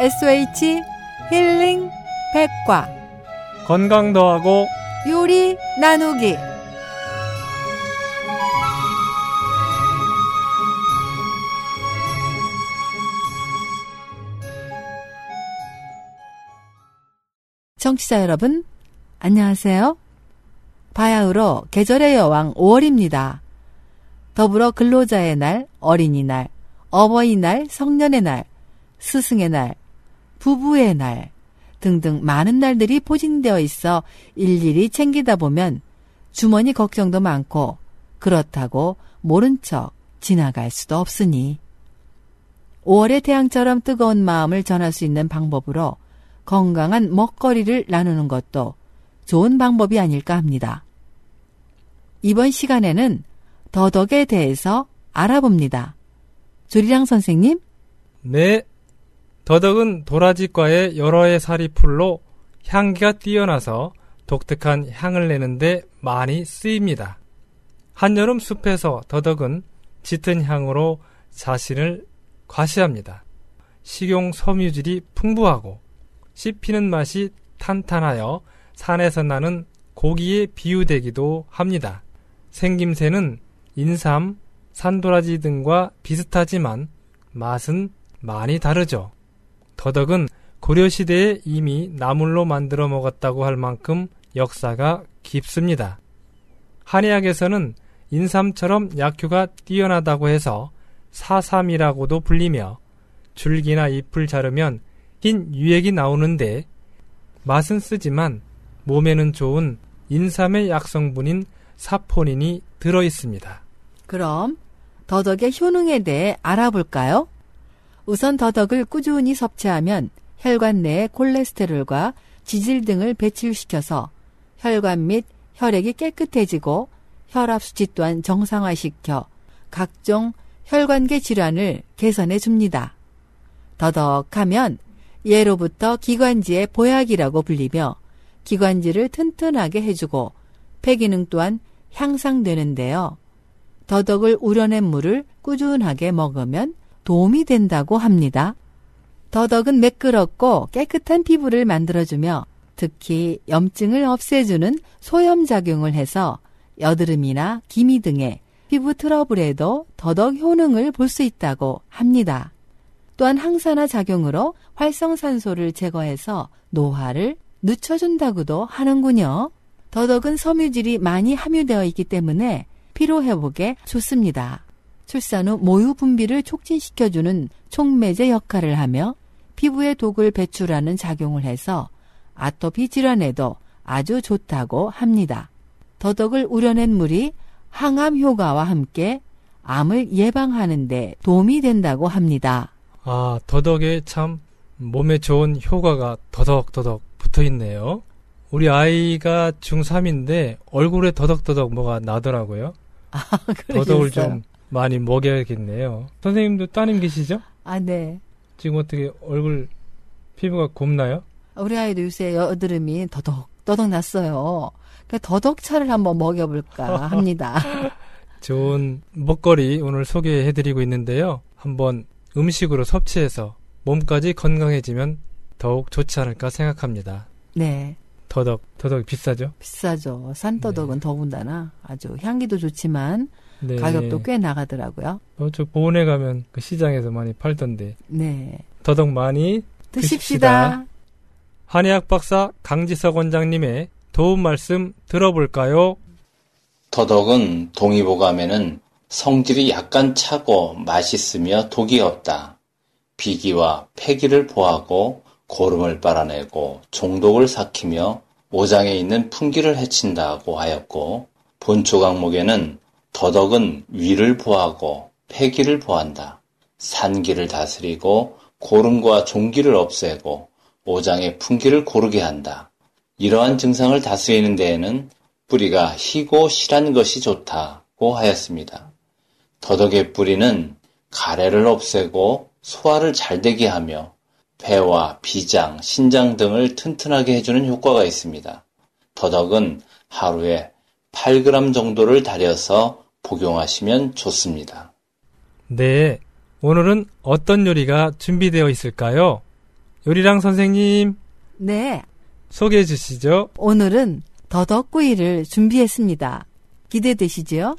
SH 힐링 백과 건강 더하고 요리 나누기 청취자 여러분 안녕하세요. 바야흐로 계절의 여왕 5월입니다. 더불어 근로자의 날, 어린이날, 어버이날, 성년의 날, 스승의 날, 부부의 날 등등 많은 날들이 포진되어 있어 일일이 챙기다 보면 주머니 걱정도 많고 그렇다고 모른 척 지나갈 수도 없으니 5월의 태양처럼 뜨거운 마음을 전할 수 있는 방법으로 건강한 먹거리를 나누는 것도 좋은 방법이 아닐까 합니다. 이번 시간에는 더덕에 대해서 알아봅니다. 조리랑 선생님? 네. 더덕은 도라지과의 여러 해 살이 풀로 향기가 뛰어나서 독특한 향을 내는데 많이 쓰입니다. 한여름 숲에서 더덕은 짙은 향으로 자신을 과시합니다. 식용 섬유질이 풍부하고 씹히는 맛이 탄탄하여 산에서 나는 고기에 비유되기도 합니다. 생김새는 인삼, 산도라지 등과 비슷하지만 맛은 많이 다르죠. 더덕은 고려시대에 이미 나물로 만들어 먹었다고 할 만큼 역사가 깊습니다. 한의학에서는 인삼처럼 약효가 뛰어나다고 해서 사삼이라고도 불리며 줄기나 잎을 자르면 흰 유액이 나오는데 맛은 쓰지만 몸에는 좋은 인삼의 약성분인 사포닌이 들어 있습니다. 그럼 더덕의 효능에 대해 알아볼까요? 우선 더덕을 꾸준히 섭취하면 혈관 내의 콜레스테롤과 지질 등을 배출시켜서 혈관 및 혈액이 깨끗해지고 혈압 수치 또한 정상화시켜 각종 혈관계 질환을 개선해 줍니다. 더덕하면 예로부터 기관지의 보약이라고 불리며 기관지를 튼튼하게 해주고 폐기능 또한 향상되는데요. 더덕을 우려낸 물을 꾸준하게 먹으면 도움이 된다고 합니다. 더덕은 매끄럽고 깨끗한 피부를 만들어주며 특히 염증을 없애주는 소염작용을 해서 여드름이나 기미 등의 피부 트러블에도 더덕 효능을 볼 수 있다고 합니다. 또한 항산화 작용으로 활성산소를 제거해서 노화를 늦춰준다고도 하는군요. 더덕은 섬유질이 많이 함유되어 있기 때문에 피로 회복에 좋습니다. 출산 후 모유 분비를 촉진시켜주는 촉매제 역할을 하며 피부에 독을 배출하는 작용을 해서 아토피 질환에도 아주 좋다고 합니다. 더덕을 우려낸 물이 항암 효과와 함께 암을 예방하는데 도움이 된다고 합니다. 아, 더덕에 참 몸에 좋은 효과가 더덕더덕 붙어 있네요. 우리 아이가 중3인데 얼굴에 더덕더덕 뭐가 나더라고요. 아, 더덕을 좀 많이 먹여야겠네요. 선생님도 따님 계시죠? 아, 네. 지금 어떻게 얼굴 피부가 곱나요? 우리 아이도 요새 여드름이 더덕 더덕 났어요. 그러니까 더덕차를 한번 먹여볼까 합니다. 좋은 먹거리 오늘 소개해드리고 있는데요. 한번 음식으로 섭취해서 몸까지 건강해지면 더욱 좋지 않을까 생각합니다. 네. 더덕, 더덕 비싸죠? 비싸죠. 산더덕은 네. 더군다나 아주 향기도 좋지만 네. 가격도 꽤 나가더라고요. 어, 저 보은에 가면 그 시장에서 많이 팔던데. 네. 더덕 많이 드십시다. 드십시다. 한의학 박사 강지석 원장님의 도움 말씀 들어볼까요? 더덕은 동의보감에는 성질이 약간 차고 맛있으며 독이 없다. 비기와 폐기를 보하고 고름을 빨아내고 종독을 삭히며 오장에 있는 풍기를 해친다고 하였고 본초 강목에는 더덕은 위를 보하고 폐기를 보한다. 산기를 다스리고 고름과 종기를 없애고 오장의 풍기를 고르게 한다. 이러한 증상을 다스리는 데에는 뿌리가 희고 실한 것이 좋다고 하였습니다. 더덕의 뿌리는 가래를 없애고 소화를 잘 되게 하며 폐와 비장, 신장 등을 튼튼하게 해주는 효과가 있습니다. 더덕은 하루에 8g 정도를 달여서 복용하시면 좋습니다. 네. 오늘은 어떤 요리가 준비되어 있을까요? 요리랑 선생님 네, 소개해 주시죠. 오늘은 더덕구이를 준비했습니다. 기대되시죠?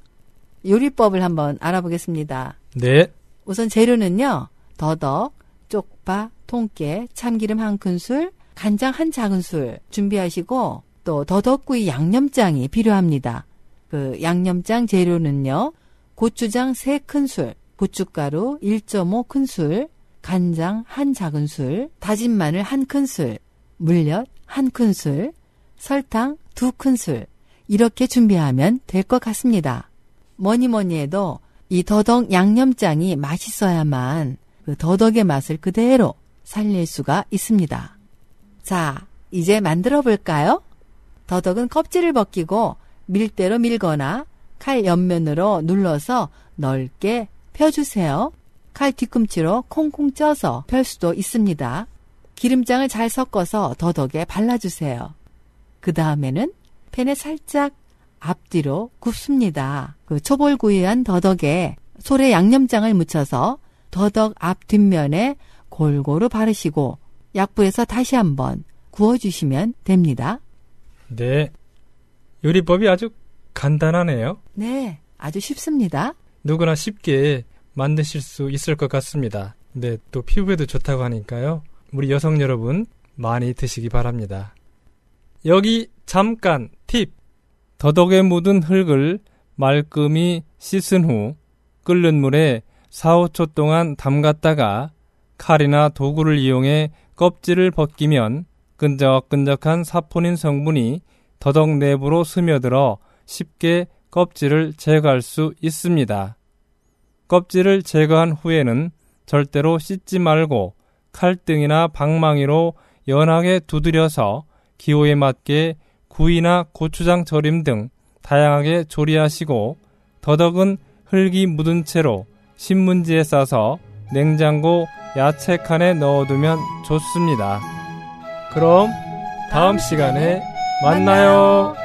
요리법을 한번 알아보겠습니다. 네. 우선 재료는요. 더덕, 쪽파, 통깨, 참기름 한 큰술, 간장 한 작은술 준비하시고 또 더덕구이 양념장이 필요합니다. 그 양념장 재료는요. 고추장 3큰술, 고춧가루 1.5 큰술, 간장 한 작은술, 다진 마늘 한 큰술, 물엿 한 큰술, 설탕 두 큰술 이렇게 준비하면 될 것 같습니다. 뭐니 뭐니 해도 이 더덕 양념장이 맛있어야만 그 더덕의 맛을 그대로 살릴 수가 있습니다. 자, 이제 만들어 볼까요? 더덕은 껍질을 벗기고 밀대로 밀거나 칼 옆면으로 눌러서 넓게 펴주세요. 칼 뒤꿈치로 콩콩 쪄서 펼 수도 있습니다. 기름장을 잘 섞어서 더덕에 발라주세요. 그 다음에는 팬에 살짝 앞뒤로 굽습니다. 그 초벌구이한 더덕에 소래 양념장을 묻혀서 더덕 앞 뒷면에 골고루 바르시고 약불에서 다시 한번 구워주시면 됩니다. 네. 요리법이 아주 간단하네요. 네, 아주 쉽습니다. 누구나 쉽게 만드실 수 있을 것 같습니다. 네, 또 피부에도 좋다고 하니까요. 우리 여성 여러분 많이 드시기 바랍니다. 여기 잠깐 팁. 더덕에 묻은 흙을 말끔히 씻은 후 끓는 물에 4, 5초 동안 담갔다가 칼이나 도구를 이용해 껍질을 벗기면 끈적끈적한 사포닌 성분이 더덕 내부로 스며들어 쉽게 껍질을 제거할 수 있습니다. 껍질을 제거한 후에는 절대로 씻지 말고 칼등이나 방망이로 연하게 두드려서 기호에 맞게 구이나 고추장 절임 등 다양하게 조리하시고 더덕은 흙이 묻은 채로 신문지에 싸서 냉장고 야채 칸에 넣어두면 좋습니다. 그럼 다음 시간에 만나요.